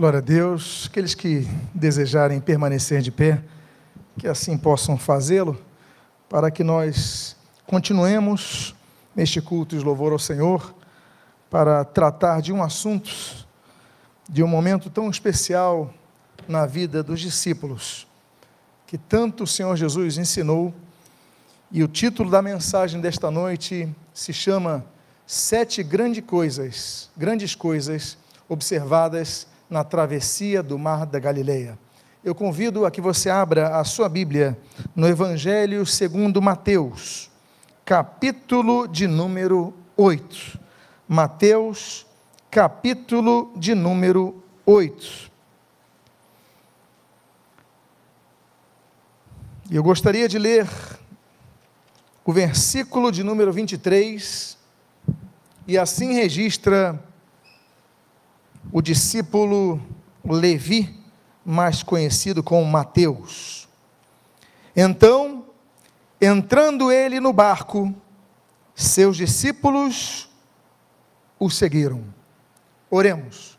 Glória a Deus. Aqueles que desejarem permanecer de pé, que assim possam fazê-lo, para que nós continuemos neste culto de louvor ao Senhor, para tratar de um assunto, de um momento tão especial na vida dos discípulos, que tanto o Senhor Jesus ensinou, e o título da mensagem desta noite se chama Sete Grandes Coisas, Grandes Coisas Observadas na travessia do Mar da Galileia. Eu convido a que você abra a sua Bíblia no Evangelho segundo Mateus, capítulo de número 8. Mateus, capítulo de número 8. Eu gostaria de ler o versículo de número 23, e assim registra o discípulo Levi, mais conhecido como Mateus. Então, entrando ele no barco, seus discípulos o seguiram. Oremos.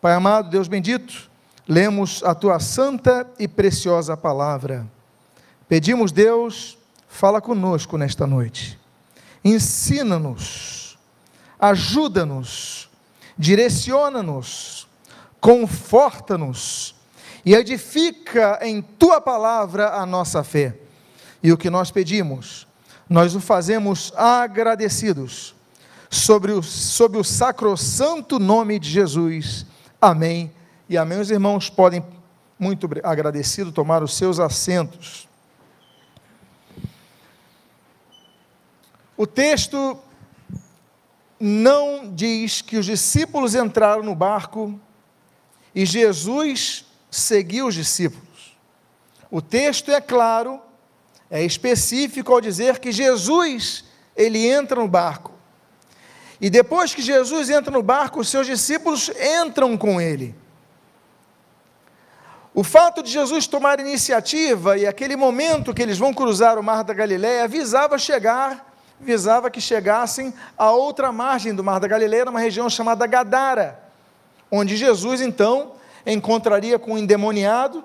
Pai amado, Deus bendito, lemos a tua santa e preciosa palavra. Pedimos, Deus, fala conosco nesta noite. Ensina-nos, ajuda-nos direciona-nos, conforta-nos e edifica em tua palavra a nossa fé. E o que nós pedimos, nós o fazemos agradecidos sobre o, sobre o sacrossanto nome de Jesus. Amém. E amém. Os irmãos podem, muito agradecido, tomar os seus assentos. O texto não diz que os discípulos entraram no barco e Jesus seguiu os discípulos. O texto é claro, é específico ao dizer que Jesus, ele entra no barco. E depois que Jesus entra no barco, os seus discípulos entram com ele. O fato de Jesus tomar iniciativa e aquele momento que eles vão cruzar o mar da Galiléia avisava chegar visava que chegassem à outra margem do Mar da Galileia, numa região chamada Gadara, onde Jesus então encontraria com o endemoniado,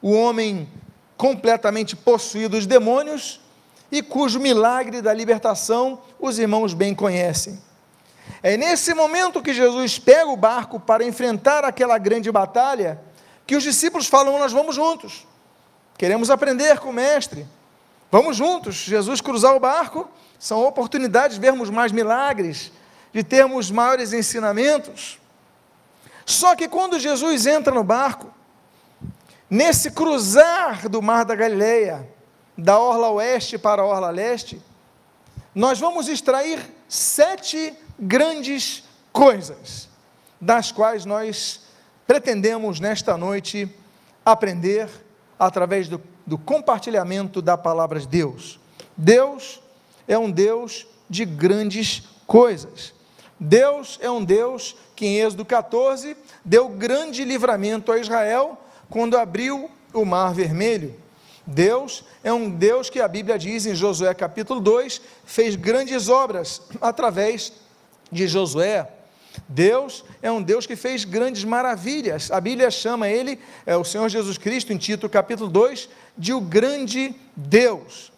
o homem completamente possuído dos demônios e cujo milagre da libertação os irmãos bem conhecem. É nesse momento que Jesus pega o barco para enfrentar aquela grande batalha que os discípulos falam: Nós vamos juntos, queremos aprender com o Mestre, vamos juntos. Jesus cruzar o barco são oportunidades de vermos mais milagres, de termos maiores ensinamentos. Só que quando Jesus entra no barco, nesse cruzar do Mar da Galileia, da orla oeste para a orla leste, nós vamos extrair sete grandes coisas, das quais nós pretendemos nesta noite aprender através do, do compartilhamento da palavra de Deus. Deus é um Deus de grandes coisas. Deus é um Deus que em Êxodo 14 deu grande livramento a Israel quando abriu o Mar Vermelho. Deus é um Deus que a Bíblia diz em Josué capítulo 2 fez grandes obras através de Josué. Deus é um Deus que fez grandes maravilhas. A Bíblia chama ele, é, o Senhor Jesus Cristo, em Tito capítulo 2, de o grande Deus.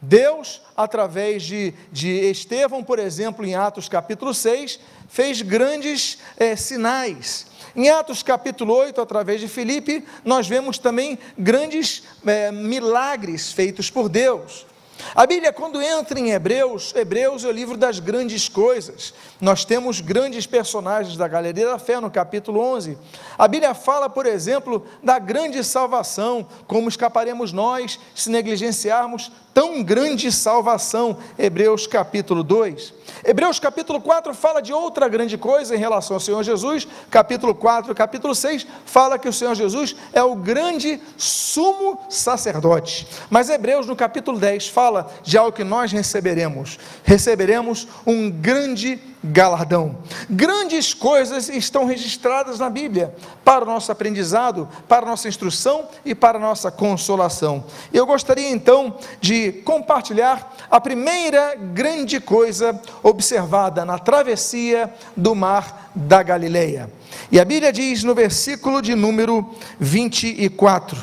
Deus, através de, de Estevão, por exemplo, em Atos capítulo 6, fez grandes é, sinais. Em Atos capítulo 8, através de Filipe, nós vemos também grandes é, milagres feitos por Deus. A Bíblia, quando entra em Hebreus, Hebreus é o livro das grandes coisas. Nós temos grandes personagens da Galeria da Fé no capítulo 11. A Bíblia fala, por exemplo, da grande salvação, como escaparemos nós se negligenciarmos tão grande salvação. Hebreus capítulo 2. Hebreus capítulo 4 fala de outra grande coisa em relação ao Senhor Jesus. Capítulo 4, capítulo 6 fala que o Senhor Jesus é o grande sumo sacerdote. Mas Hebreus no capítulo 10 fala de algo que nós receberemos. Receberemos um grande galardão. Grandes coisas estão registradas na Bíblia para o nosso aprendizado, para a nossa instrução e para a nossa consolação. Eu gostaria então de compartilhar a primeira grande coisa observada na travessia do mar da Galileia. E a Bíblia diz no versículo de número 24: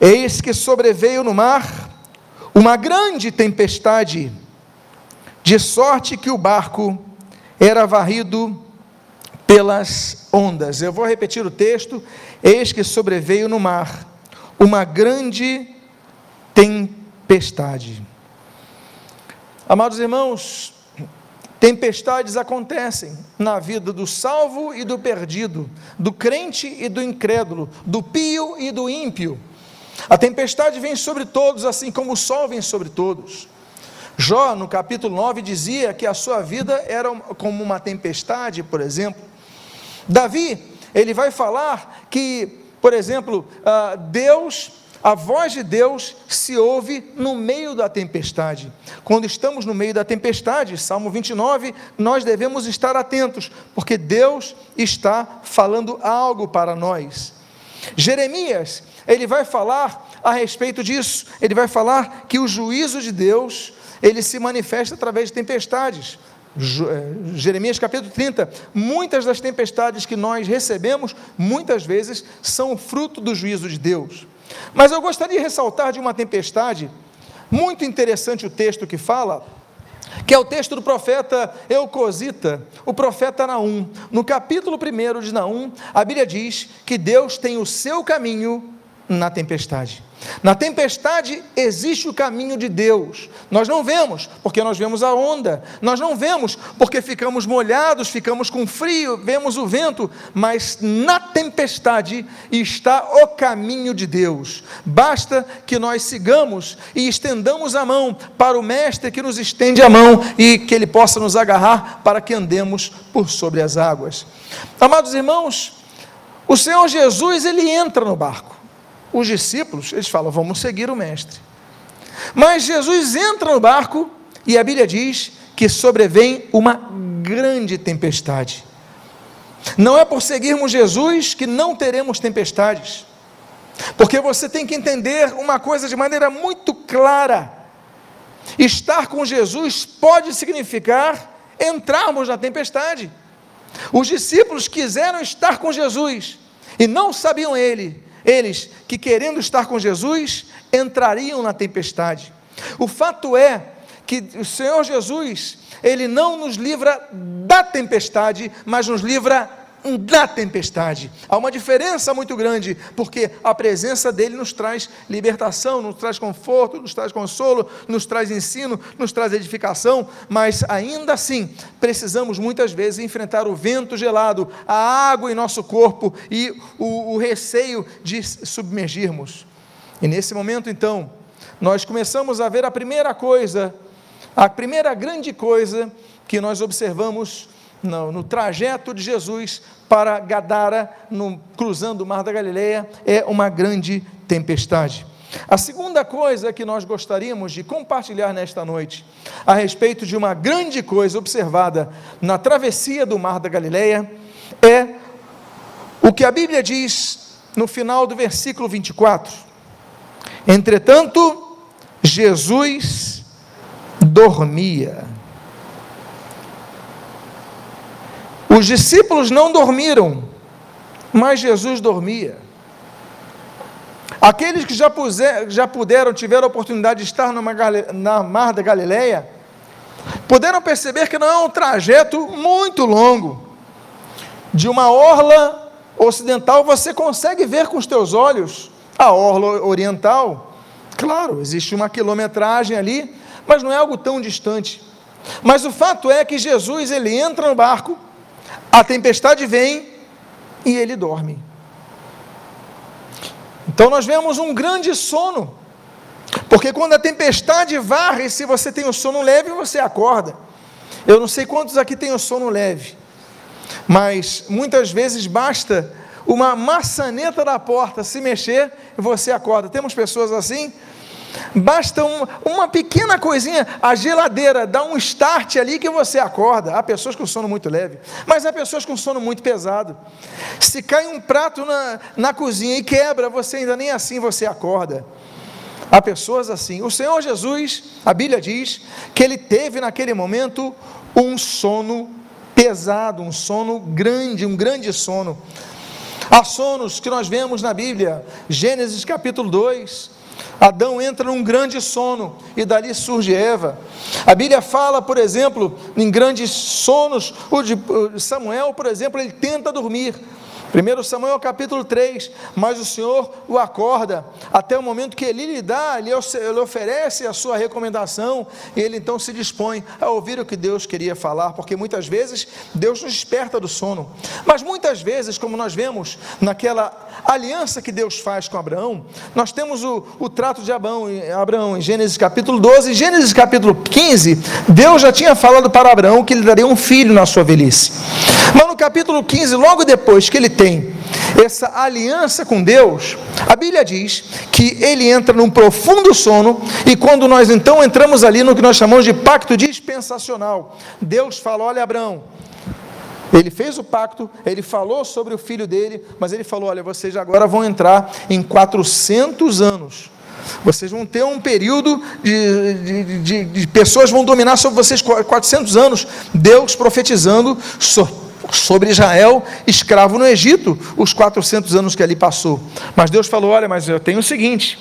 Eis que sobreveio no mar uma grande tempestade, de sorte que o barco era varrido pelas ondas. Eu vou repetir o texto: Eis que sobreveio no mar uma grande tempestade. Amados irmãos, tempestades acontecem na vida do salvo e do perdido, do crente e do incrédulo, do pio e do ímpio. A tempestade vem sobre todos, assim como o sol vem sobre todos. Jó, no capítulo 9, dizia que a sua vida era como uma tempestade, por exemplo. Davi, ele vai falar que, por exemplo, ah, Deus, a voz de Deus se ouve no meio da tempestade. Quando estamos no meio da tempestade, Salmo 29, nós devemos estar atentos, porque Deus está falando algo para nós. Jeremias, ele vai falar a respeito disso, ele vai falar que o juízo de Deus, ele se manifesta através de tempestades. É, Jeremias capítulo 30, muitas das tempestades que nós recebemos, muitas vezes são fruto do juízo de Deus. Mas eu gostaria de ressaltar de uma tempestade, muito interessante o texto que fala, que é o texto do profeta Eucosita, o profeta Naum. No capítulo 1 de Naum, a Bíblia diz que Deus tem o seu caminho na tempestade. Na tempestade existe o caminho de Deus. Nós não vemos, porque nós vemos a onda. Nós não vemos, porque ficamos molhados, ficamos com frio, vemos o vento. Mas na tempestade está o caminho de Deus. Basta que nós sigamos e estendamos a mão para o Mestre que nos estende a mão e que Ele possa nos agarrar para que andemos por sobre as águas. Amados irmãos, o Senhor Jesus, ele entra no barco os discípulos, eles falam, vamos seguir o mestre. Mas Jesus entra no barco e a Bíblia diz que sobrevém uma grande tempestade. Não é por seguirmos Jesus que não teremos tempestades. Porque você tem que entender uma coisa de maneira muito clara. Estar com Jesus pode significar entrarmos na tempestade. Os discípulos quiseram estar com Jesus e não sabiam ele eles que, querendo estar com Jesus, entrariam na tempestade. O fato é que o Senhor Jesus, ele não nos livra da tempestade, mas nos livra da tempestade. Há uma diferença muito grande, porque a presença dele nos traz libertação, nos traz conforto, nos traz consolo, nos traz ensino, nos traz edificação, mas ainda assim precisamos muitas vezes enfrentar o vento gelado, a água em nosso corpo e o, o receio de submergirmos. E nesse momento, então, nós começamos a ver a primeira coisa, a primeira grande coisa que nós observamos no, no trajeto de Jesus para Gadara, no, cruzando o mar da Galileia, é uma grande tempestade. A segunda coisa que nós gostaríamos de compartilhar nesta noite, a respeito de uma grande coisa observada na travessia do mar da Galileia, é o que a Bíblia diz no final do versículo 24. Entretanto, Jesus dormia. Os discípulos não dormiram, mas Jesus dormia. Aqueles que já, puser, já puderam, tiveram a oportunidade de estar numa, na Mar da Galileia, puderam perceber que não é um trajeto muito longo. De uma orla ocidental, você consegue ver com os teus olhos a orla oriental. Claro, existe uma quilometragem ali, mas não é algo tão distante. Mas o fato é que Jesus ele entra no barco, a tempestade vem e ele dorme. Então nós vemos um grande sono, porque quando a tempestade varre, se você tem o sono leve, você acorda. Eu não sei quantos aqui têm o sono leve, mas muitas vezes basta uma maçaneta da porta se mexer e você acorda. Temos pessoas assim? Basta um, uma pequena coisinha, a geladeira dá um start ali que você acorda. Há pessoas com sono muito leve, mas há pessoas com sono muito pesado. Se cai um prato na, na cozinha e quebra, você ainda nem assim você acorda. Há pessoas assim. O Senhor Jesus, a Bíblia diz que ele teve naquele momento um sono pesado, um sono grande, um grande sono. Há sonos que nós vemos na Bíblia, Gênesis capítulo 2. Adão entra num grande sono e dali surge Eva. A Bíblia fala, por exemplo, em grandes sonos. O de Samuel, por exemplo, ele tenta dormir. 1 Samuel capítulo 3, mas o Senhor o acorda, até o momento que ele lhe dá, ele oferece a sua recomendação, e ele então se dispõe a ouvir o que Deus queria falar, porque muitas vezes Deus nos desperta do sono, mas muitas vezes, como nós vemos naquela aliança que Deus faz com Abraão, nós temos o, o trato de Abraão, Abraão em Gênesis capítulo 12, em Gênesis capítulo 15, Deus já tinha falado para Abraão que ele daria um filho na sua velhice, mas no capítulo 15, logo depois que ele tem essa aliança com Deus, a Bíblia diz que ele entra num profundo sono, e quando nós então entramos ali no que nós chamamos de pacto dispensacional, Deus fala: Olha, Abraão, ele fez o pacto, ele falou sobre o filho dele, mas ele falou: Olha, vocês agora vão entrar em 400 anos. Vocês vão ter um período de, de, de, de pessoas vão dominar sobre vocês 400 anos. Deus profetizando sobre Israel, escravo no Egito, os 400 anos que ali passou. Mas Deus falou: Olha, mas eu tenho o seguinte: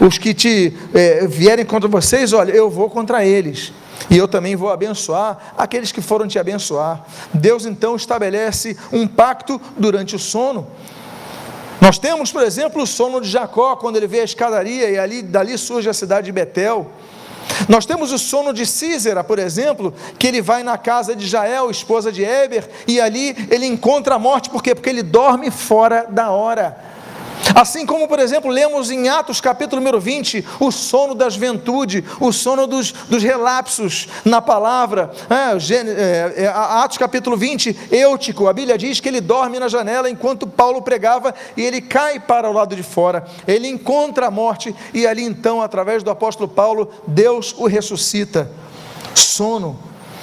os que te é, vierem contra vocês, olha, eu vou contra eles. E eu também vou abençoar aqueles que foram te abençoar. Deus então estabelece um pacto durante o sono. Nós temos, por exemplo, o sono de Jacó, quando ele vê a escadaria e ali dali surge a cidade de Betel. Nós temos o sono de Císera, por exemplo, que ele vai na casa de Jael, esposa de Eber, e ali ele encontra a morte, por quê? Porque ele dorme fora da hora. Assim como, por exemplo, lemos em Atos capítulo número 20, o sono da juventude, o sono dos, dos relapsos na palavra. É, é, é, Atos capítulo 20, Eutico, a Bíblia diz que ele dorme na janela enquanto Paulo pregava e ele cai para o lado de fora. Ele encontra a morte e ali então, através do apóstolo Paulo, Deus o ressuscita. Sono,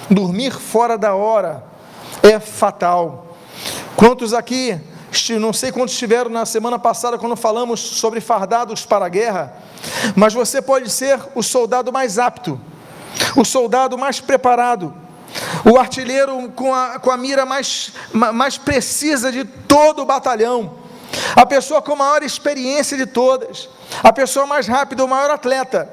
dormir fora da hora é fatal. Quantos aqui não sei quantos estiveram na semana passada quando falamos sobre fardados para a guerra, mas você pode ser o soldado mais apto, o soldado mais preparado, o artilheiro com a, com a mira mais, mais precisa de todo o batalhão, a pessoa com maior experiência de todas, a pessoa mais rápida, o maior atleta.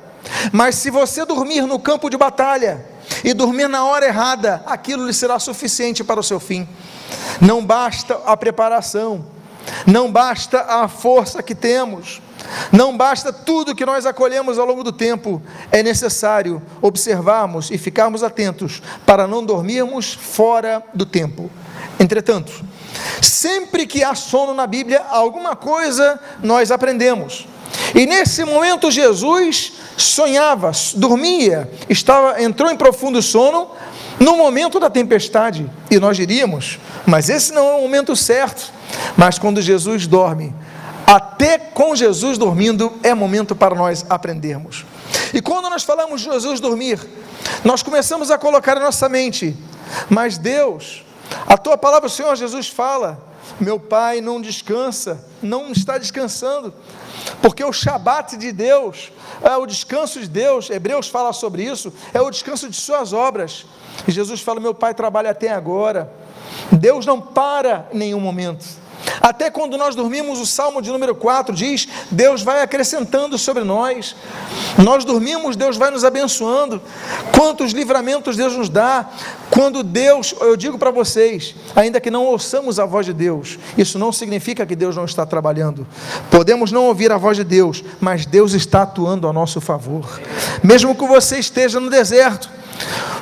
Mas se você dormir no campo de batalha e dormir na hora errada, aquilo lhe será suficiente para o seu fim. Não basta a preparação, não basta a força que temos, não basta tudo que nós acolhemos ao longo do tempo, é necessário observarmos e ficarmos atentos para não dormirmos fora do tempo. Entretanto, sempre que há sono na Bíblia, alguma coisa nós aprendemos. E nesse momento Jesus sonhava, dormia, estava, entrou em profundo sono, no momento da tempestade, e nós diríamos, mas esse não é o momento certo. Mas quando Jesus dorme, até com Jesus dormindo, é momento para nós aprendermos. E quando nós falamos de Jesus dormir, nós começamos a colocar em nossa mente, mas Deus, a tua palavra, o Senhor Jesus fala, meu pai não descansa, não está descansando, porque o Shabat de Deus, é o descanso de Deus, Hebreus fala sobre isso, é o descanso de suas obras. E Jesus fala: Meu pai trabalha até agora. Deus não para em nenhum momento. Até quando nós dormimos, o Salmo de número 4 diz: Deus vai acrescentando sobre nós. Nós dormimos, Deus vai nos abençoando. Quantos livramentos Deus nos dá. Quando Deus, eu digo para vocês, ainda que não ouçamos a voz de Deus, isso não significa que Deus não está trabalhando. Podemos não ouvir a voz de Deus, mas Deus está atuando a nosso favor. Mesmo que você esteja no deserto,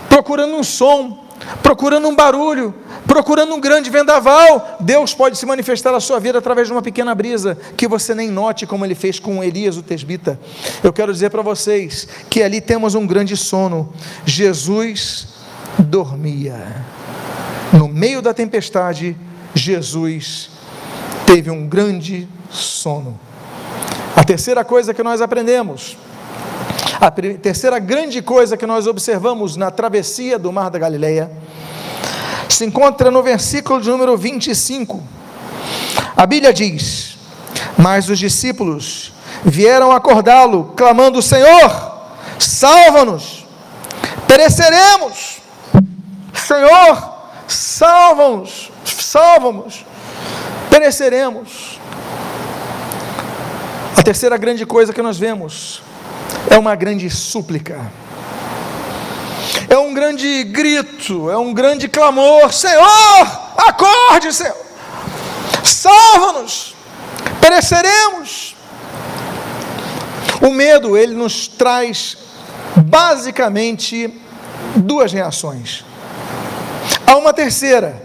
procurando um som, procurando um barulho, procurando um grande vendaval, Deus pode se manifestar na sua vida através de uma pequena brisa que você nem note, como ele fez com Elias, o tesbita. Eu quero dizer para vocês que ali temos um grande sono. Jesus dormia. No meio da tempestade, Jesus teve um grande sono. A terceira coisa que nós aprendemos a terceira grande coisa que nós observamos na travessia do Mar da Galileia se encontra no versículo de número 25. A Bíblia diz: Mas os discípulos vieram acordá-lo, clamando: Senhor, salva-nos, pereceremos. Senhor, salva-nos, salva-nos, pereceremos. A terceira grande coisa que nós vemos é uma grande súplica, é um grande grito, é um grande clamor: Senhor, acorde, Senhor, salva-nos, pereceremos. O medo, ele nos traz basicamente duas reações. Há uma terceira,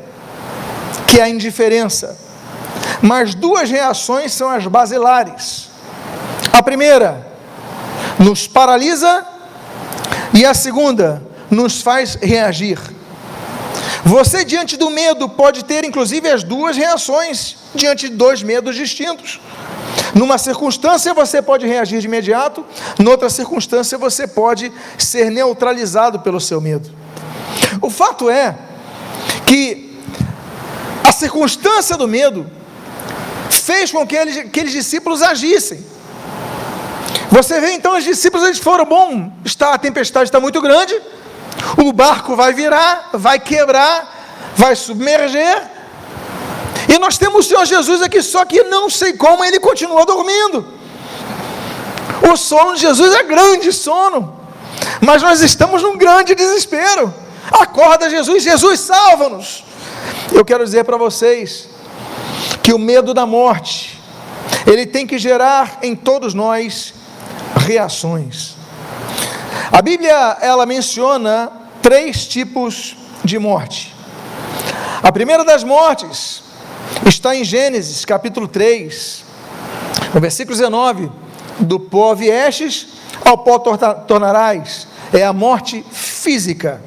que é a indiferença. Mas duas reações são as basilares. A primeira nos paralisa e a segunda nos faz reagir. Você, diante do medo, pode ter inclusive as duas reações diante de dois medos distintos. Numa circunstância você pode reagir de imediato, noutra circunstância você pode ser neutralizado pelo seu medo. O fato é que a circunstância do medo fez com que eles, aqueles discípulos agissem. Você vê então os discípulos eles foram bom, está a tempestade está muito grande, o barco vai virar, vai quebrar, vai submerger, e nós temos o Senhor Jesus aqui, só que não sei como ele continua dormindo. O sono de Jesus é grande sono, mas nós estamos num grande desespero. Acorda, Jesus, Jesus, salva-nos. Eu quero dizer para vocês que o medo da morte, ele tem que gerar em todos nós reações. A Bíblia, ela menciona três tipos de morte. A primeira das mortes está em Gênesis capítulo 3, no versículo 19: Do pó viestes, ao pó tornarás, é a morte física.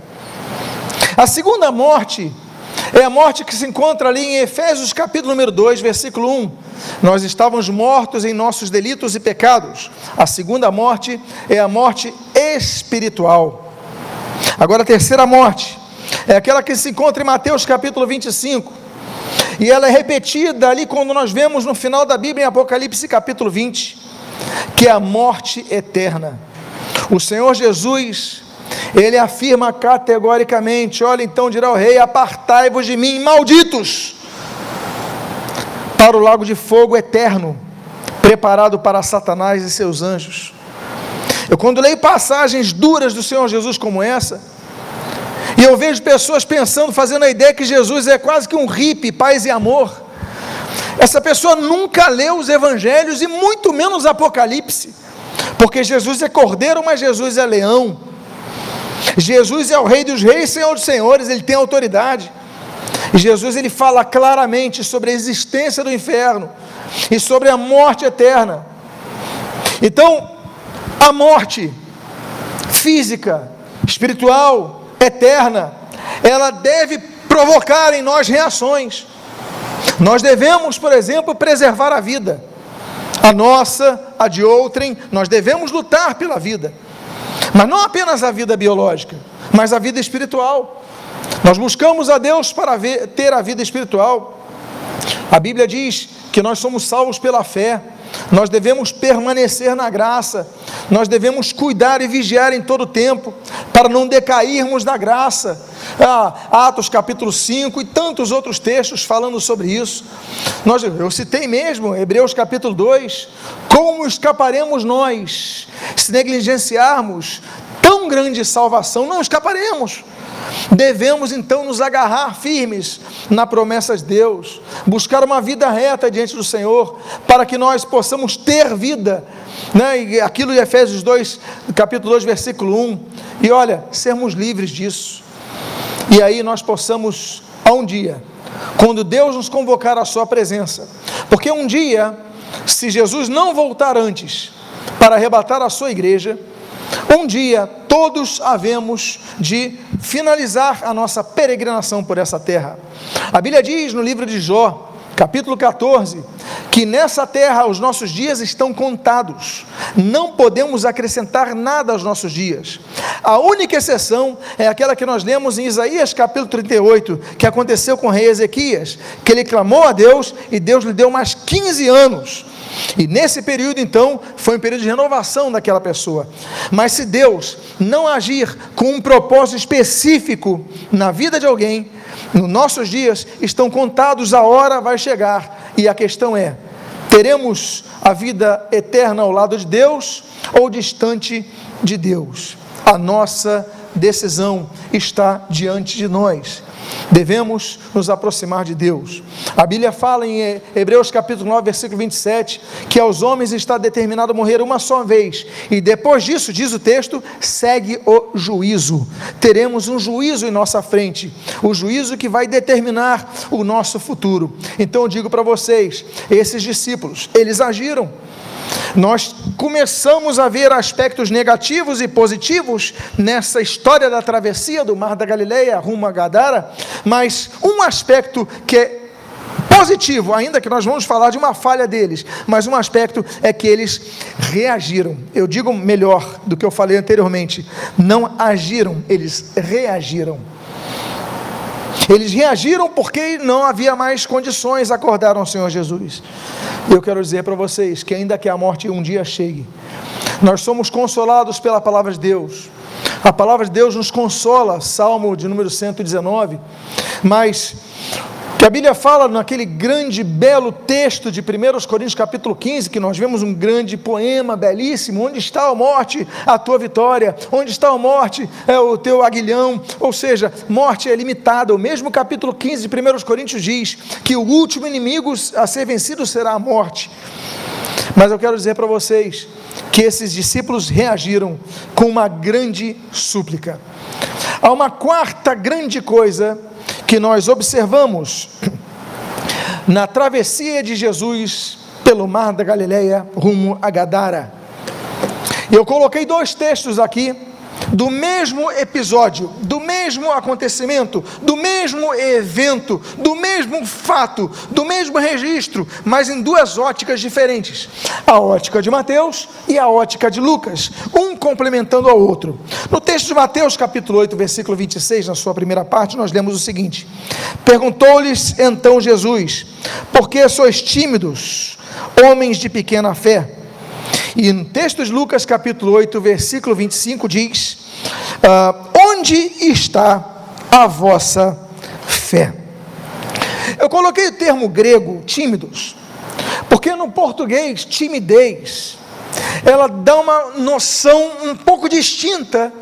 A segunda morte é a morte que se encontra ali em Efésios capítulo número 2, versículo 1. Nós estávamos mortos em nossos delitos e pecados. A segunda morte é a morte espiritual. Agora a terceira morte é aquela que se encontra em Mateus capítulo 25 e ela é repetida ali quando nós vemos no final da Bíblia, em Apocalipse capítulo 20, que é a morte eterna. O Senhor Jesus, ele afirma categoricamente: olha, então dirá o rei: apartai-vos de mim, malditos, para o lago de fogo eterno, preparado para Satanás e seus anjos. Eu, quando leio passagens duras do Senhor Jesus como essa, e eu vejo pessoas pensando, fazendo a ideia que Jesus é quase que um hippie, paz e amor. Essa pessoa nunca leu os evangelhos e muito menos Apocalipse, porque Jesus é cordeiro, mas Jesus é leão. Jesus é o rei dos reis, senhor dos senhores, ele tem autoridade. Jesus ele fala claramente sobre a existência do inferno e sobre a morte eterna. Então, a morte física, espiritual, eterna, ela deve provocar em nós reações. Nós devemos, por exemplo, preservar a vida, a nossa, a de outrem, nós devemos lutar pela vida, mas não apenas a vida biológica, mas a vida espiritual. Nós buscamos a Deus para ver, ter a vida espiritual. A Bíblia diz que nós somos salvos pela fé, nós devemos permanecer na graça, nós devemos cuidar e vigiar em todo tempo, para não decairmos na graça. Ah, Atos capítulo 5 e tantos outros textos falando sobre isso. Nós, eu citei mesmo, Hebreus capítulo 2. Como escaparemos nós se negligenciarmos tão grande salvação? Não escaparemos. Devemos então nos agarrar firmes na promessa de Deus, buscar uma vida reta diante do Senhor, para que nós possamos ter vida, né? E aquilo de Efésios 2, capítulo 2, versículo 1, e olha, sermos livres disso, e aí nós possamos, a um dia, quando Deus nos convocar à Sua presença, porque um dia, se Jesus não voltar antes para arrebatar a Sua igreja, um dia todos havemos de finalizar a nossa peregrinação por essa terra. A Bíblia diz no livro de Jó, capítulo 14, que nessa terra os nossos dias estão contados, não podemos acrescentar nada aos nossos dias. A única exceção é aquela que nós lemos em Isaías capítulo 38, que aconteceu com o rei Ezequias, que ele clamou a Deus e Deus lhe deu mais 15 anos e nesse período, então, foi um período de renovação daquela pessoa. Mas se Deus não agir com um propósito específico na vida de alguém, nos nossos dias estão contados, a hora vai chegar. E a questão é: teremos a vida eterna ao lado de Deus ou distante de Deus? A nossa decisão está diante de nós. Devemos nos aproximar de Deus. A Bíblia fala em Hebreus capítulo 9, versículo 27, que aos homens está determinado morrer uma só vez, e depois disso, diz o texto, segue o juízo. Teremos um juízo em nossa frente, o juízo que vai determinar o nosso futuro. Então eu digo para vocês, esses discípulos, eles agiram nós começamos a ver aspectos negativos e positivos nessa história da travessia do Mar da Galileia rumo a Gadara, mas um aspecto que é positivo, ainda que nós vamos falar de uma falha deles, mas um aspecto é que eles reagiram. Eu digo melhor do que eu falei anteriormente, não agiram, eles reagiram. Eles reagiram porque não havia mais condições, acordaram o Senhor Jesus. Eu quero dizer para vocês que, ainda que a morte um dia chegue, nós somos consolados pela palavra de Deus. A palavra de Deus nos consola, Salmo de número 119. Mas que a Bíblia fala naquele grande, belo texto de 1 Coríntios capítulo 15, que nós vemos um grande poema belíssimo, onde está a morte, a tua vitória, onde está a morte, é o teu aguilhão, ou seja, morte é limitada, o mesmo capítulo 15 de 1 Coríntios diz que o último inimigo a ser vencido será a morte, mas eu quero dizer para vocês, que esses discípulos reagiram com uma grande súplica, há uma quarta grande coisa, que nós observamos na travessia de Jesus pelo mar da Galileia rumo a Gadara. Eu coloquei dois textos aqui do mesmo episódio, do mesmo acontecimento, do mesmo evento, do mesmo fato, do mesmo registro, mas em duas óticas diferentes: a ótica de Mateus e a ótica de Lucas, um complementando ao outro. No texto de Mateus, capítulo 8, versículo 26, na sua primeira parte, nós lemos o seguinte: Perguntou-lhes então Jesus: Por que sois tímidos, homens de pequena fé? E no texto de Lucas, capítulo 8, versículo 25, diz: ah, Onde está a vossa fé? Eu coloquei o termo grego, tímidos, porque no português, timidez, ela dá uma noção um pouco distinta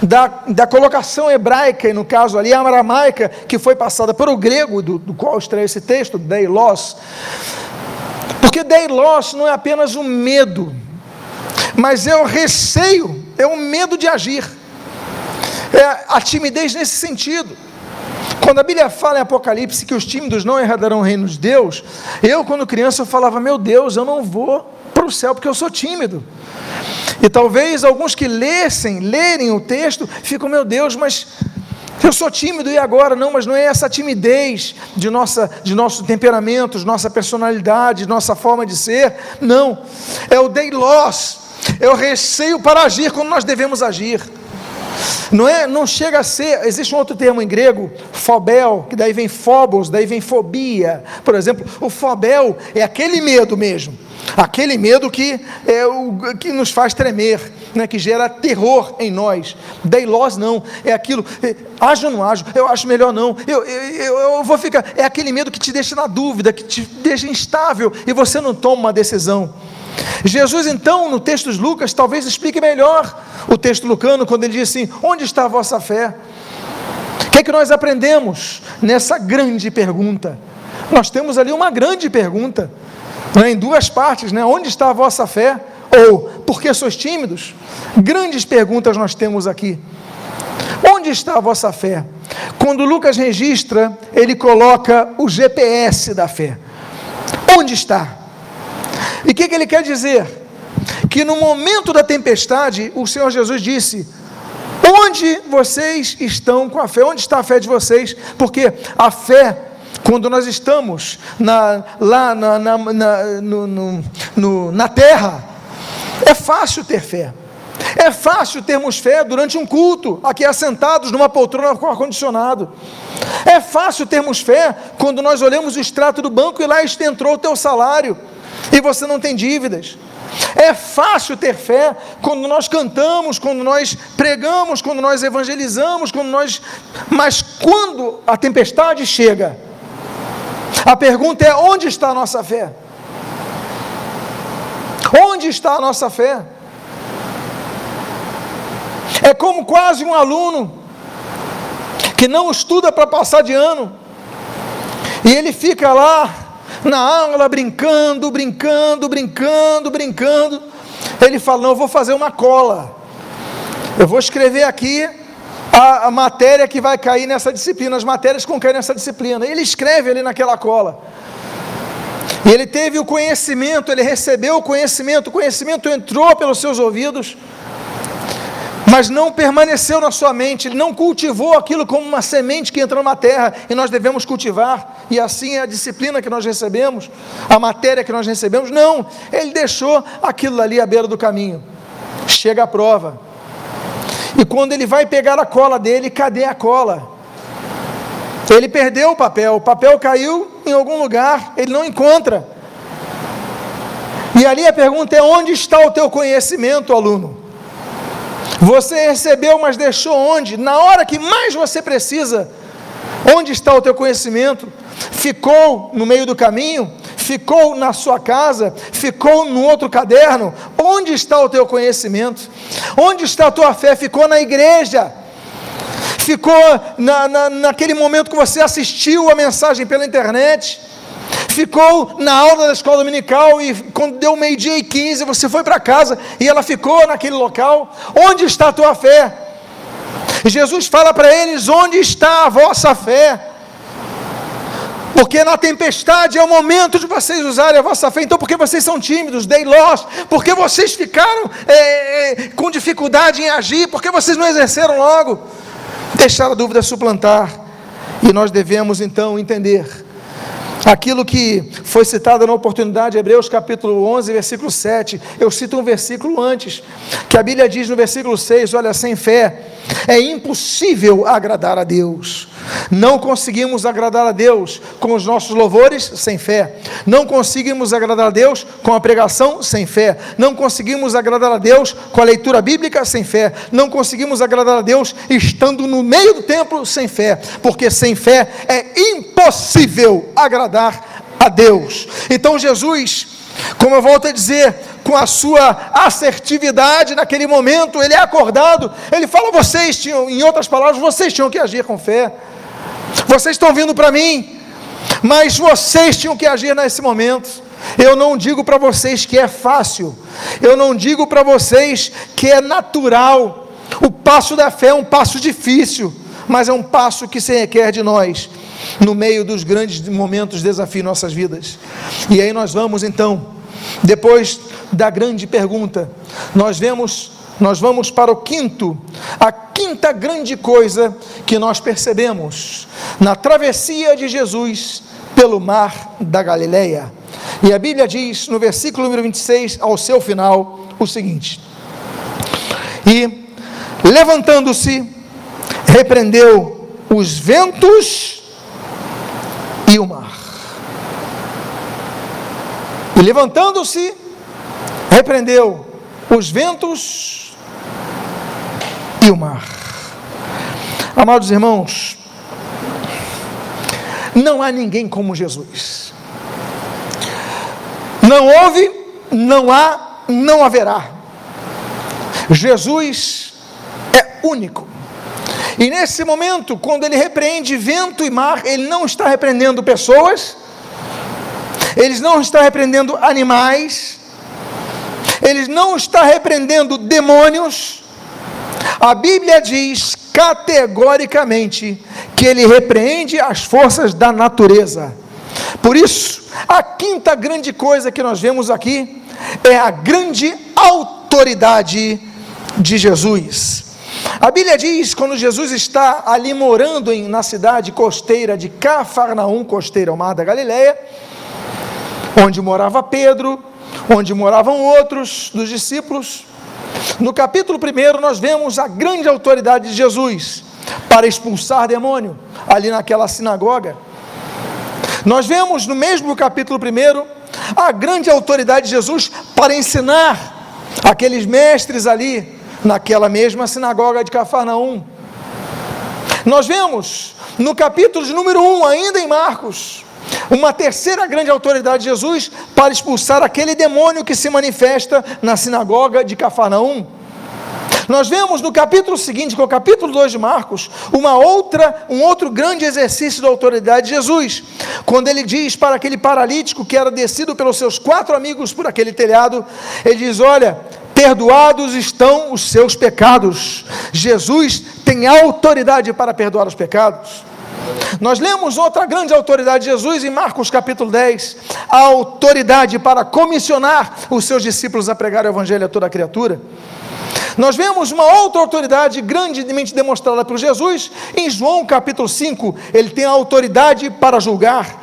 da, da colocação hebraica, e no caso ali a aramaica, que foi passada para o grego, do, do qual extrai esse texto, deilos. Porque deilos não é apenas um medo, mas é o receio, é o medo de agir, é a timidez nesse sentido. Quando a Bíblia fala em Apocalipse que os tímidos não herdarão o reino de Deus, eu, quando criança, eu falava: Meu Deus, eu não vou para o céu porque eu sou tímido. E talvez alguns que lessem, lerem o texto, ficam: Meu Deus, mas eu sou tímido e agora? Não, mas não é essa timidez de, nossa, de nosso temperamento, de nossa personalidade, de nossa forma de ser. Não. É o deilos, é o receio para agir quando nós devemos agir. Não é, não chega a ser, existe um outro termo em grego, fobel, que daí vem phobos, daí vem fobia. Por exemplo, o fobel é aquele medo mesmo, aquele medo que é o que nos faz tremer, né, que gera terror em nós. Deilos não, é aquilo, é, ajo ou não ajo, eu acho melhor não, eu, eu, eu vou ficar, é aquele medo que te deixa na dúvida, que te deixa instável e você não toma uma decisão. Jesus, então, no texto de Lucas, talvez explique melhor o texto lucano, quando ele diz assim: Onde está a vossa fé? O que é que nós aprendemos nessa grande pergunta? Nós temos ali uma grande pergunta, né, em duas partes: né? Onde está a vossa fé? Ou por que sois tímidos? Grandes perguntas nós temos aqui. Onde está a vossa fé? Quando Lucas registra, ele coloca o GPS da fé. Onde está? E o que, que ele quer dizer? Que no momento da tempestade, o Senhor Jesus disse: Onde vocês estão com a fé? Onde está a fé de vocês? Porque a fé, quando nós estamos na, lá na, na, na, no, no, no, na terra, é fácil ter fé. É fácil termos fé durante um culto, aqui assentados numa poltrona com ar-condicionado. É fácil termos fé quando nós olhamos o extrato do banco e lá entrou o teu salário e você não tem dívidas. É fácil ter fé quando nós cantamos, quando nós pregamos, quando nós evangelizamos, quando nós. Mas quando a tempestade chega, a pergunta é: onde está a nossa fé? Onde está a nossa fé? É como quase um aluno que não estuda para passar de ano, e ele fica lá na aula brincando, brincando, brincando, brincando. Ele fala: Não, eu vou fazer uma cola. Eu vou escrever aqui a, a, matéria que vai cair nessa disciplina, as matérias que vão cair nessa disciplina. Ele escreve ali naquela cola. E ele teve o conhecimento, ele recebeu o conhecimento, o conhecimento entrou pelos seus ouvidos mas não permaneceu na sua mente, ele não cultivou aquilo como uma semente que entrou na terra e nós devemos cultivar, e assim é a disciplina que nós recebemos, a matéria que nós recebemos. Não, ele deixou aquilo ali à beira do caminho. Chega a prova, e quando ele vai pegar a cola dele, cadê a cola? Ele perdeu o papel, o papel caiu em algum lugar, ele não encontra. E ali a pergunta é: onde está o teu conhecimento, aluno? Você recebeu, mas deixou onde? Na hora que mais você precisa. Onde está o teu conhecimento? Ficou no meio do caminho? Ficou na sua casa? Ficou no outro caderno? Onde está o teu conhecimento? Onde está a tua fé? Ficou na igreja? Ficou na, na, naquele momento que você assistiu a mensagem pela internet? ficou na aula da escola dominical e quando deu meio-dia e quinze, você foi para casa e ela ficou naquele local. Onde está a tua fé? Jesus fala para eles: onde está a vossa fé? Porque na tempestade é o momento de vocês usarem a vossa fé. Então, porque vocês são tímidos, they lost, porque vocês ficaram é, é, com dificuldade em agir, porque vocês não exerceram logo, deixaram a dúvida suplantar. E nós devemos então entender Aquilo que foi citado na oportunidade, Hebreus capítulo 11, versículo 7. Eu cito um versículo antes, que a Bíblia diz no versículo 6: Olha, sem fé é impossível agradar a Deus. Não conseguimos agradar a Deus com os nossos louvores sem fé. Não conseguimos agradar a Deus com a pregação sem fé. Não conseguimos agradar a Deus com a leitura bíblica sem fé. Não conseguimos agradar a Deus estando no meio do templo sem fé. Porque sem fé é impossível agradar a Deus. Então Jesus, como eu volto a dizer, com a sua assertividade naquele momento, ele é acordado, ele fala: vocês tinham, em outras palavras, vocês tinham que agir com fé. Vocês estão vindo para mim, mas vocês tinham que agir nesse momento. Eu não digo para vocês que é fácil, eu não digo para vocês que é natural. O passo da fé é um passo difícil, mas é um passo que se requer de nós no meio dos grandes momentos de desafio em nossas vidas. E aí nós vamos então, depois da grande pergunta, nós vemos nós vamos para o quinto, a quinta grande coisa que nós percebemos na travessia de Jesus pelo mar da Galileia. E a Bíblia diz no versículo número 26, ao seu final, o seguinte: E levantando-se, repreendeu os ventos e o mar. E levantando-se, repreendeu os ventos e o mar. Amados irmãos, não há ninguém como Jesus. Não houve, não há, não haverá. Jesus é único. E nesse momento, quando ele repreende vento e mar, ele não está repreendendo pessoas, ele não está repreendendo animais, ele não está repreendendo demônios, a Bíblia diz categoricamente que ele repreende as forças da natureza. Por isso, a quinta grande coisa que nós vemos aqui é a grande autoridade de Jesus. A Bíblia diz, quando Jesus está ali morando em, na cidade costeira de Cafarnaum, costeira ao mar da Galileia, onde morava Pedro, onde moravam outros dos discípulos, no capítulo 1, nós vemos a grande autoridade de Jesus para expulsar demônio, ali naquela sinagoga. Nós vemos no mesmo capítulo 1 a grande autoridade de Jesus para ensinar aqueles mestres ali naquela mesma sinagoga de Cafarnaum. Nós vemos no capítulo de número 1, ainda em Marcos, uma terceira grande autoridade de Jesus para expulsar aquele demônio que se manifesta na sinagoga de Cafarnaum. Nós vemos no capítulo seguinte, que é o capítulo 2 de Marcos, uma outra, um outro grande exercício da autoridade de Jesus, quando ele diz para aquele paralítico que era descido pelos seus quatro amigos por aquele telhado, ele diz: Olha, perdoados estão os seus pecados. Jesus tem autoridade para perdoar os pecados. Nós lemos outra grande autoridade de Jesus em Marcos capítulo 10, a autoridade para comissionar os seus discípulos a pregar o evangelho a toda a criatura. Nós vemos uma outra autoridade grandemente demonstrada por Jesus em João capítulo 5, ele tem a autoridade para julgar.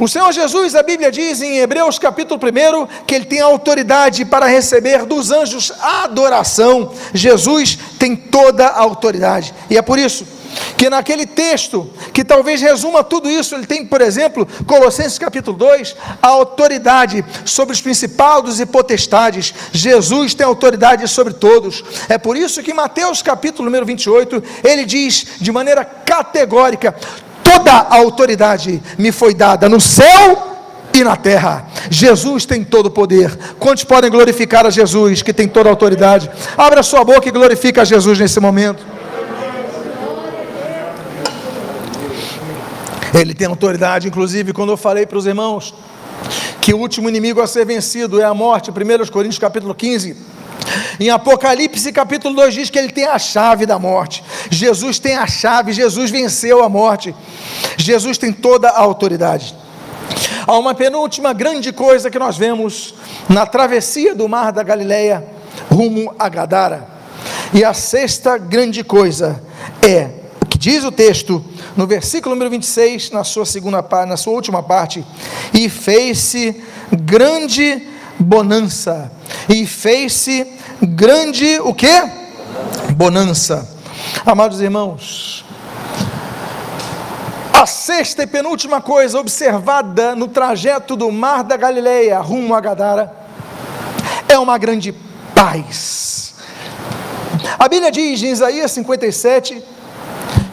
O Senhor Jesus, a Bíblia diz em Hebreus capítulo 1 que ele tem autoridade para receber dos anjos adoração. Jesus tem toda a autoridade. E é por isso que naquele texto, que talvez resuma tudo isso, ele tem, por exemplo, Colossenses capítulo 2, a autoridade sobre os principados e potestades. Jesus tem autoridade sobre todos. É por isso que Mateus capítulo número 28, ele diz de maneira categórica: toda a autoridade me foi dada no céu e na terra. Jesus tem todo o poder. Quantos podem glorificar a Jesus, que tem toda a autoridade? Abra sua boca e glorifica a Jesus nesse momento. Ele tem autoridade, inclusive, quando eu falei para os irmãos que o último inimigo a ser vencido é a morte, 1 Coríntios capítulo 15. Em Apocalipse capítulo 2 diz que ele tem a chave da morte. Jesus tem a chave, Jesus venceu a morte. Jesus tem toda a autoridade. Há uma penúltima grande coisa que nós vemos na travessia do mar da Galileia rumo a Gadara. E a sexta grande coisa é o que diz o texto no versículo número 26, na sua segunda na sua última parte, e fez-se grande bonança. E fez-se grande o que? Bonança. Amados irmãos, a sexta e penúltima coisa observada no trajeto do mar da Galileia rumo a Gadara é uma grande paz. A Bíblia diz em Isaías 57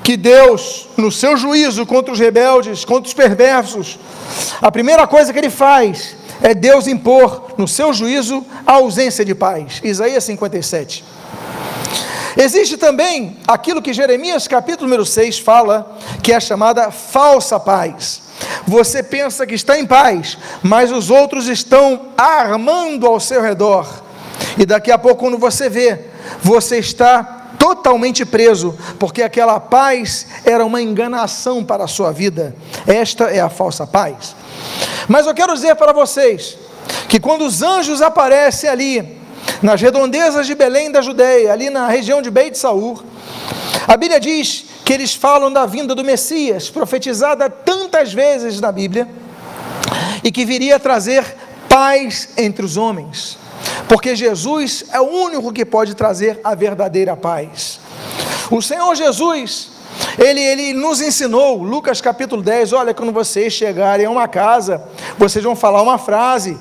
que Deus, no seu juízo contra os rebeldes, contra os perversos, a primeira coisa que ele faz é Deus impor no seu juízo a ausência de paz. Isaías 57. Existe também aquilo que Jeremias capítulo número 6 fala, que é chamada falsa paz. Você pensa que está em paz, mas os outros estão armando ao seu redor. E daqui a pouco, quando você vê, você está totalmente preso, porque aquela paz era uma enganação para a sua vida. Esta é a falsa paz. Mas eu quero dizer para vocês que quando os anjos aparecem ali, nas redondezas de Belém da Judeia, ali na região de Beit Saur, a Bíblia diz que eles falam da vinda do Messias, profetizada tantas vezes na Bíblia, e que viria trazer paz entre os homens, porque Jesus é o único que pode trazer a verdadeira paz. O Senhor Jesus, ele, ele nos ensinou, Lucas capítulo 10, olha, quando vocês chegarem a uma casa, vocês vão falar uma frase,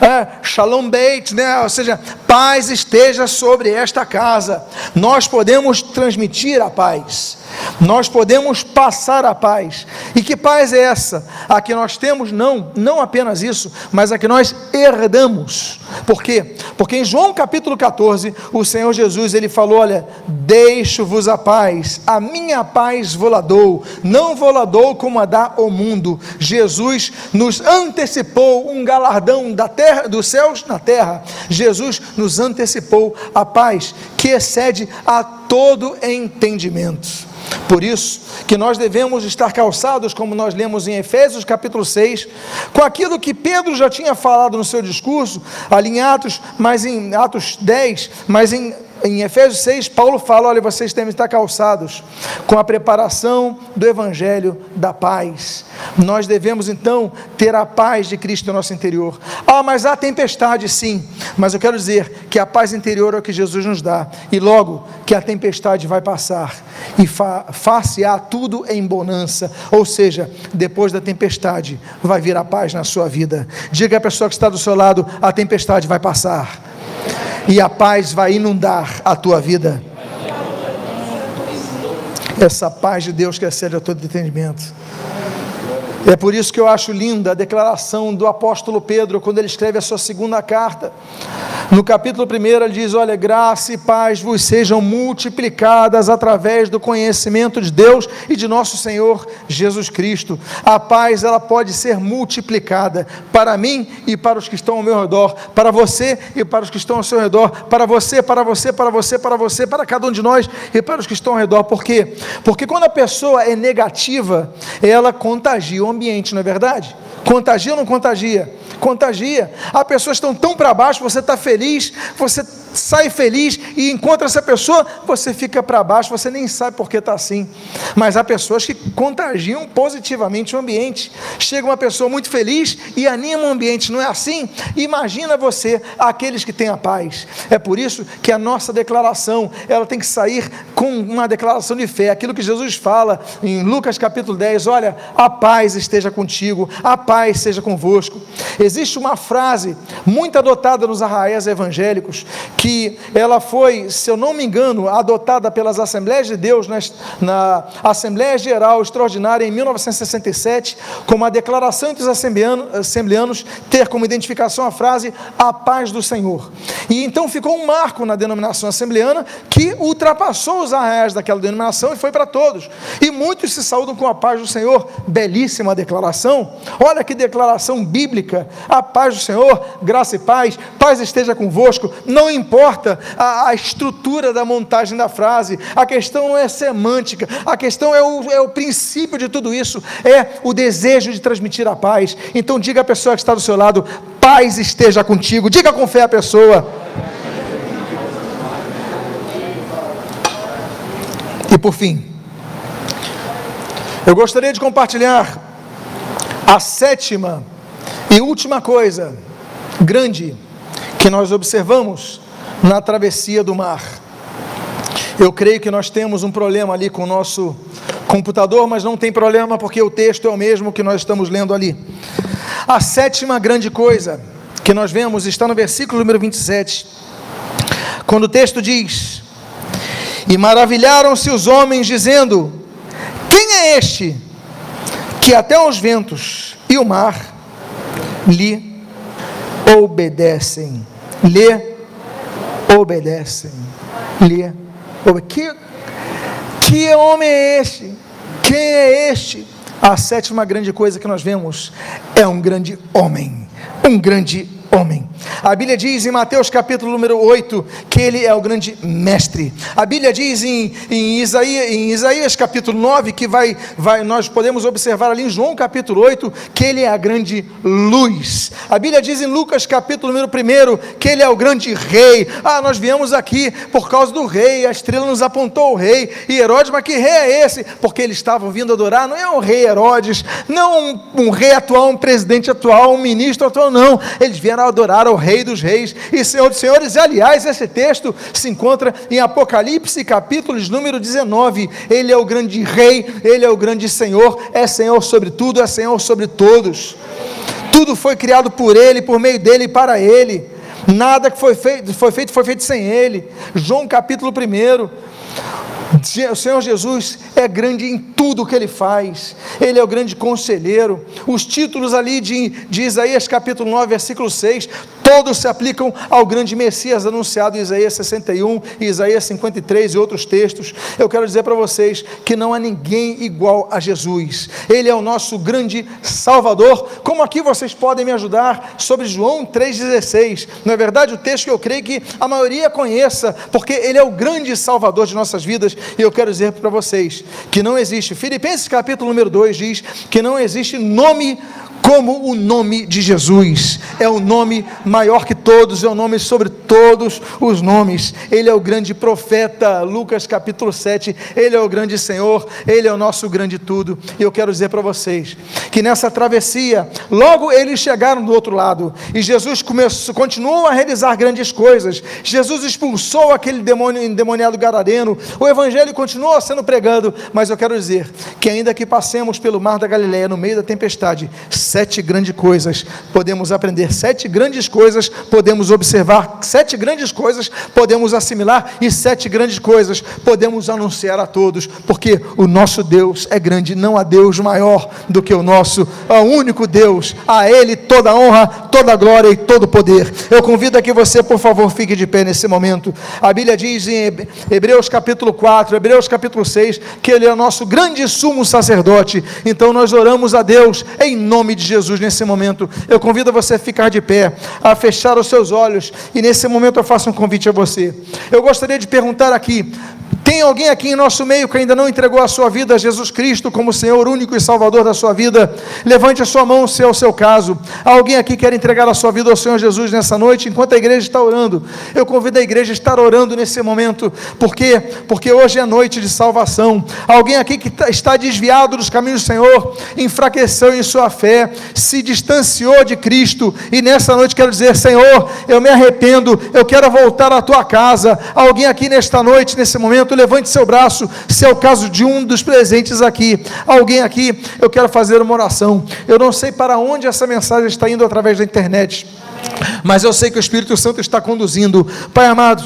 é, Shalom Beit, né? ou seja, paz esteja sobre esta casa. Nós podemos transmitir a paz, nós podemos passar a paz. E que paz é essa? A que nós temos, não, não apenas isso, mas a que nós herdamos. Por quê? Porque em João capítulo 14, o Senhor Jesus ele falou: Olha, deixo-vos a paz, a minha paz voladou, não voladou como a dá o mundo. Jesus nos antecipou um galardão da terra, dos céus na terra. Jesus nos antecipou a paz que excede a todo entendimento. Por isso que nós devemos estar calçados, como nós lemos em Efésios capítulo 6, com aquilo que Pedro já tinha falado no seu discurso, ali em Atos, mas em Atos 10, mas em em Efésios 6, Paulo fala: olha, vocês devem estar calçados com a preparação do evangelho da paz. Nós devemos então ter a paz de Cristo no nosso interior. Ah, mas há tempestade, sim. Mas eu quero dizer que a paz interior é o que Jesus nos dá. E logo que a tempestade vai passar e fa a tudo em bonança. Ou seja, depois da tempestade vai vir a paz na sua vida. Diga à pessoa que está do seu lado: a tempestade vai passar e a paz vai inundar a tua vida. Essa paz de Deus que excede a todo entendimento. É por isso que eu acho linda a declaração do apóstolo Pedro, quando ele escreve a sua segunda carta. No capítulo 1 ele diz: Olha, graça e paz vos sejam multiplicadas através do conhecimento de Deus e de nosso Senhor Jesus Cristo. A paz ela pode ser multiplicada para mim e para os que estão ao meu redor, para você e para os que estão ao seu redor, para você, para você, para você, para você, para cada um de nós e para os que estão ao redor. Por quê? Porque quando a pessoa é negativa, ela contagia o ambiente, não é verdade? Contagia ou não contagia? Contagia. Há pessoas estão tão para baixo, você está feliz, você sai feliz e encontra essa pessoa, você fica para baixo, você nem sabe por que está assim. Mas há pessoas que contagiam positivamente o ambiente. Chega uma pessoa muito feliz e anima o ambiente, não é assim? Imagina você, aqueles que têm a paz. É por isso que a nossa declaração, ela tem que sair com uma declaração de fé. Aquilo que Jesus fala em Lucas capítulo 10, olha, a paz esteja contigo, a paz seja convosco. Existe uma frase muito adotada nos arraiais evangélicos que que ela foi, se eu não me engano, adotada pelas Assembleias de Deus na, na Assembleia Geral Extraordinária em 1967, como a declaração entre os assembleanos, ter como identificação a frase a paz do Senhor. E então ficou um marco na denominação assembleana que ultrapassou os arraiais daquela denominação e foi para todos. E muitos se saúdam com a paz do Senhor. Belíssima declaração. Olha que declaração bíblica. A paz do Senhor, graça e paz, paz esteja convosco. Não importa importa a, a, estrutura da montagem da frase, a questão não é semântica, a questão é o, é o princípio de tudo isso, é o desejo de transmitir a paz. Então diga à pessoa que está do seu lado: paz esteja contigo, diga com fé à pessoa. E por fim, eu gostaria de compartilhar a sétima e última coisa grande que nós observamos na travessia do mar. Eu creio que nós temos um problema ali com o nosso computador, mas não tem problema porque o texto é o mesmo que nós estamos lendo ali. A sétima grande coisa que nós vemos está no versículo número 27, quando o texto diz: E maravilharam-se os homens, dizendo: Quem é este que até os ventos e o mar lhe obedecem? Lhe obedecem. Lê. Que, que homem é este? Quem é este? A sétima grande coisa que nós vemos é um grande homem, um grande homem. A Bíblia diz em Mateus capítulo número 8 que ele é o grande mestre. A Bíblia diz em, em, Isaías, em Isaías capítulo 9 que vai, vai, nós podemos observar ali em João capítulo 8 que ele é a grande luz. A Bíblia diz em Lucas capítulo número 1 que ele é o grande rei. Ah, nós viemos aqui por causa do rei, a estrela nos apontou o rei. E Herodes, mas que rei é esse? Porque eles estavam vindo adorar, não é o rei Herodes, não um, um rei atual, um presidente atual, um ministro atual, não. Eles vieram adorar ao Rei dos Reis e Senhor dos Senhores. E, aliás, esse texto se encontra em Apocalipse, capítulo número 19. Ele é o grande Rei, ele é o grande Senhor, é Senhor sobre tudo, é Senhor sobre todos. Tudo foi criado por Ele, por meio dele e para Ele. Nada que foi feito, foi feito, foi feito sem Ele. João capítulo 1. O Senhor Jesus é grande em tudo que ele faz, ele é o grande conselheiro. Os títulos ali de, de Isaías capítulo 9, versículo 6, todos se aplicam ao grande Messias anunciado em Isaías 61, Isaías 53 e outros textos. Eu quero dizer para vocês que não há ninguém igual a Jesus, ele é o nosso grande Salvador. Como aqui vocês podem me ajudar sobre João 3,16, não é verdade? O texto que eu creio que a maioria conheça, porque ele é o grande Salvador de nossas vidas e eu quero dizer para vocês que não existe, Filipenses capítulo número 2 diz que não existe nome como o nome de Jesus, é o nome maior que todos, é o nome sobre todos os nomes. Ele é o grande profeta, Lucas capítulo 7. Ele é o grande Senhor, ele é o nosso grande tudo. E eu quero dizer para vocês que nessa travessia, logo eles chegaram do outro lado e Jesus começou, continuou a realizar grandes coisas. Jesus expulsou aquele demônio endemoniado gadareno. O evangelho continuou sendo pregado, mas eu quero dizer que ainda que passemos pelo mar da Galileia no meio da tempestade, sete grandes coisas podemos aprender, sete grandes coisas podemos observar, sete grandes coisas podemos assimilar e sete grandes coisas podemos anunciar a todos, porque o nosso Deus é grande, não há Deus maior do que o nosso, o único Deus, a Ele toda honra, toda glória e todo poder. Eu convido a que você, por favor, fique de pé nesse momento. A Bíblia diz em Hebreus capítulo 4, Hebreus capítulo 6, que Ele é o nosso grande sumo sacerdote. Então nós oramos a Deus em nome de Jesus nesse momento. Eu convido você a ficar de pé, a fechar os seus olhos e nesse momento eu faço um convite a você. Eu gostaria de perguntar aqui: tem alguém aqui em nosso meio que ainda não entregou a sua vida a Jesus Cristo como Senhor único e Salvador da sua vida? Levante a sua mão se é o seu caso. Alguém aqui quer entregar a sua vida ao Senhor Jesus nessa noite, enquanto a igreja está orando? Eu convido a igreja a estar orando nesse momento. Por quê? Porque hoje é noite de salvação. Alguém aqui que tá, está desviado dos caminhos do Senhor, enfraqueceu em sua fé, se distanciou de Cristo, e nessa noite quero dizer: Senhor, eu me arrependo, eu quero voltar à tua casa. Alguém aqui nesta noite, nesse momento, levante seu braço, se é o caso de um dos presentes aqui. Alguém aqui, eu quero fazer uma oração. Eu não sei para onde essa mensagem está indo através da internet, mas eu sei que o Espírito Santo está conduzindo. Pai amado,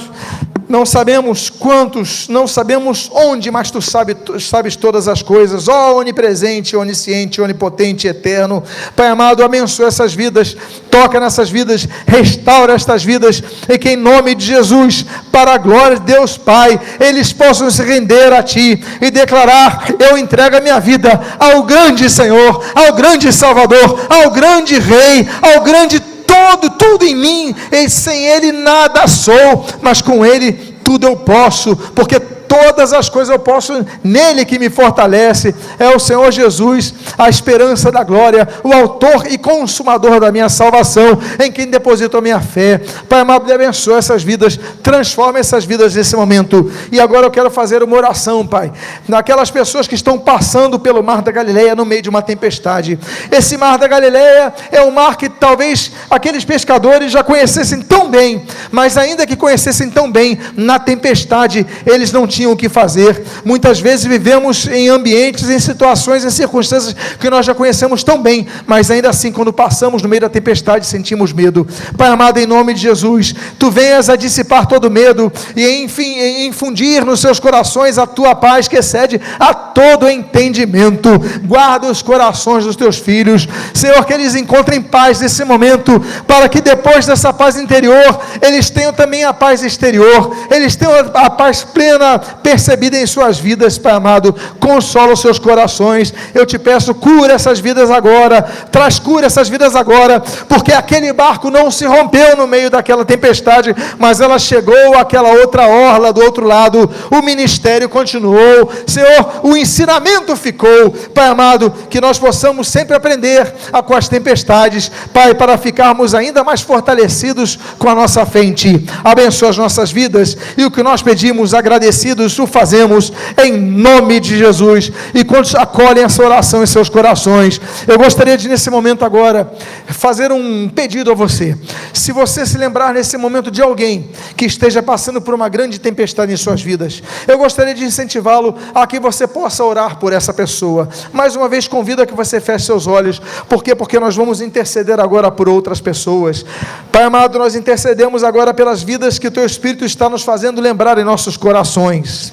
não sabemos quantos, não sabemos onde, mas tu, sabe, tu sabes todas as coisas, ó onipresente, onisciente, onipotente, eterno. Pai amado, abençoa essas vidas, toca nessas vidas, restaura estas vidas, e que em nome de Jesus, para a glória de Deus Pai, eles possam se render a Ti e declarar: Eu entrego a minha vida ao grande Senhor, ao grande Salvador, ao grande Rei, ao grande todo, tudo em mim, e sem Ele nada sou, mas com Ele tudo eu posso, porque todas as coisas eu posso nele que me fortalece, é o Senhor Jesus, a esperança da glória, o autor e consumador da minha salvação, em quem deposito a minha fé. Pai amado, abençoe essas vidas, transforma essas vidas nesse momento. E agora eu quero fazer uma oração, Pai, naquelas pessoas que estão passando pelo mar da Galileia no meio de uma tempestade. Esse mar da Galileia é um mar que talvez aqueles pescadores já conhecessem tão bem, mas ainda que conhecessem tão bem, na tempestade eles não tinham tinham o que fazer. Muitas vezes vivemos em ambientes, em situações, em circunstâncias que nós já conhecemos tão bem, mas ainda assim, quando passamos no meio da tempestade, sentimos medo. Pai amado, em nome de Jesus, tu venhas a dissipar todo medo e, enfim, infundir nos seus corações a tua paz que excede a todo entendimento. Guarda os corações dos teus filhos, Senhor, que eles encontrem paz nesse momento, para que depois dessa paz interior, eles tenham também a paz exterior, eles tenham a paz plena percebida em suas vidas, Pai amado. Consola os seus corações. Eu te peço, cura essas vidas agora. Traz cura essas vidas agora, porque aquele barco não se rompeu no meio daquela tempestade, mas ela chegou àquela outra orla do outro lado. O ministério continuou. Senhor, o ensinamento ficou. Pai amado, que nós possamos sempre aprender a, com as tempestades, Pai, para ficarmos ainda mais fortalecidos com a nossa Ti. Abençoa as nossas vidas e o que nós pedimos agradecidos agradecidos o fazemos em nome de Jesus. E quantos acolhem essa oração em seus corações, eu gostaria de, nesse momento agora, fazer um pedido a você. Se você se lembrar nesse momento de alguém que esteja passando por uma grande tempestade em suas vidas, eu gostaria de incentivá-lo a que você possa orar por essa pessoa. Mais uma vez, convido a que você feche seus olhos. Por quê? Porque nós vamos interceder agora por outras pessoas. Pai amado, nós intercedemos agora pelas vidas que o Teu Espírito está nos fazendo lembrar em nossos corações.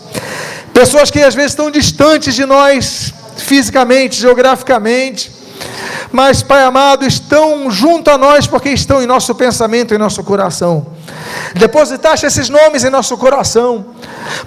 Pessoas que às vezes estão distantes de nós, fisicamente, geograficamente, mas, Pai amado, estão junto a nós porque estão em nosso pensamento, em nosso coração. Depositaste esses nomes em nosso coração,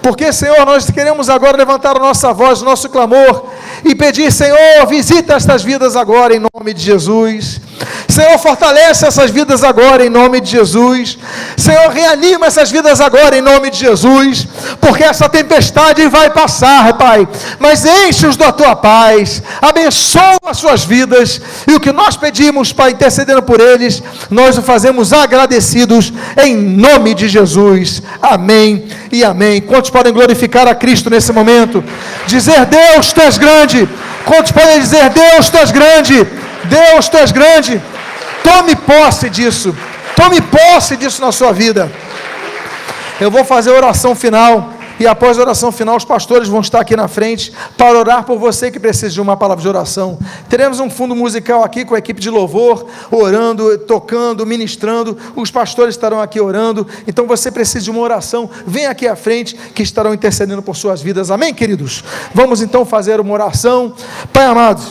porque, Senhor, nós queremos agora levantar a nossa voz, o nosso clamor e pedir, Senhor, visita estas vidas agora em nome de Jesus. Senhor, fortalece essas vidas agora em nome de Jesus. Senhor, reanima essas vidas agora em nome de Jesus, porque essa tempestade vai passar, Pai. Mas enche-os da tua paz, abençoa as suas vidas, e o que nós pedimos, Pai, intercedendo por eles, nós o fazemos agradecidos em nome de Jesus. Amém e amém. Quantos podem glorificar a Cristo nesse momento? Dizer: Deus, tu és grande. Quantos podem dizer: Deus, tu és grande? Deus, tu és grande. Tome posse disso. Tome posse disso na sua vida. Eu vou fazer a oração final. E após a oração final, os pastores vão estar aqui na frente para orar por você que precisa de uma palavra de oração. Teremos um fundo musical aqui com a equipe de louvor, orando, tocando, ministrando. Os pastores estarão aqui orando. Então você precisa de uma oração. Vem aqui à frente que estarão intercedendo por suas vidas. Amém, queridos? Vamos então fazer uma oração. Pai amado,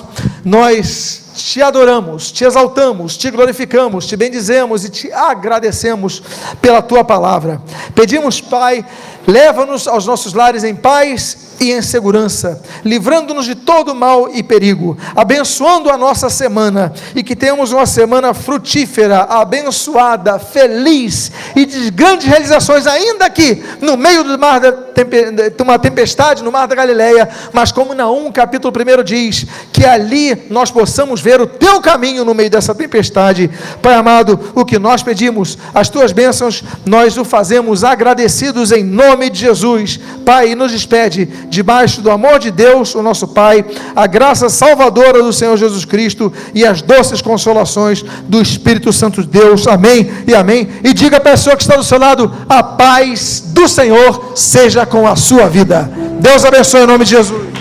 nós te adoramos, te exaltamos, te glorificamos, te bendizemos e te agradecemos pela tua palavra. Pedimos, Pai, leva-nos aos nossos lares em paz e em segurança, livrando-nos de todo mal e perigo, abençoando a nossa semana e que tenhamos uma semana frutífera, abençoada, feliz e de grandes realizações, ainda aqui no meio do mar da de uma tempestade no mar da Galileia, mas como Naum capítulo 1 diz, que ali nós possamos ver o teu caminho no meio dessa tempestade. Pai amado, o que nós pedimos, as tuas bênçãos, nós o fazemos agradecidos em nome de Jesus. Pai, nos despede debaixo do amor de Deus, o nosso Pai, a graça salvadora do Senhor Jesus Cristo e as doces consolações do Espírito Santo de Deus. Amém e amém. E diga à pessoa que está do seu lado: a paz do Senhor seja com a sua vida. Deus abençoe em nome de Jesus.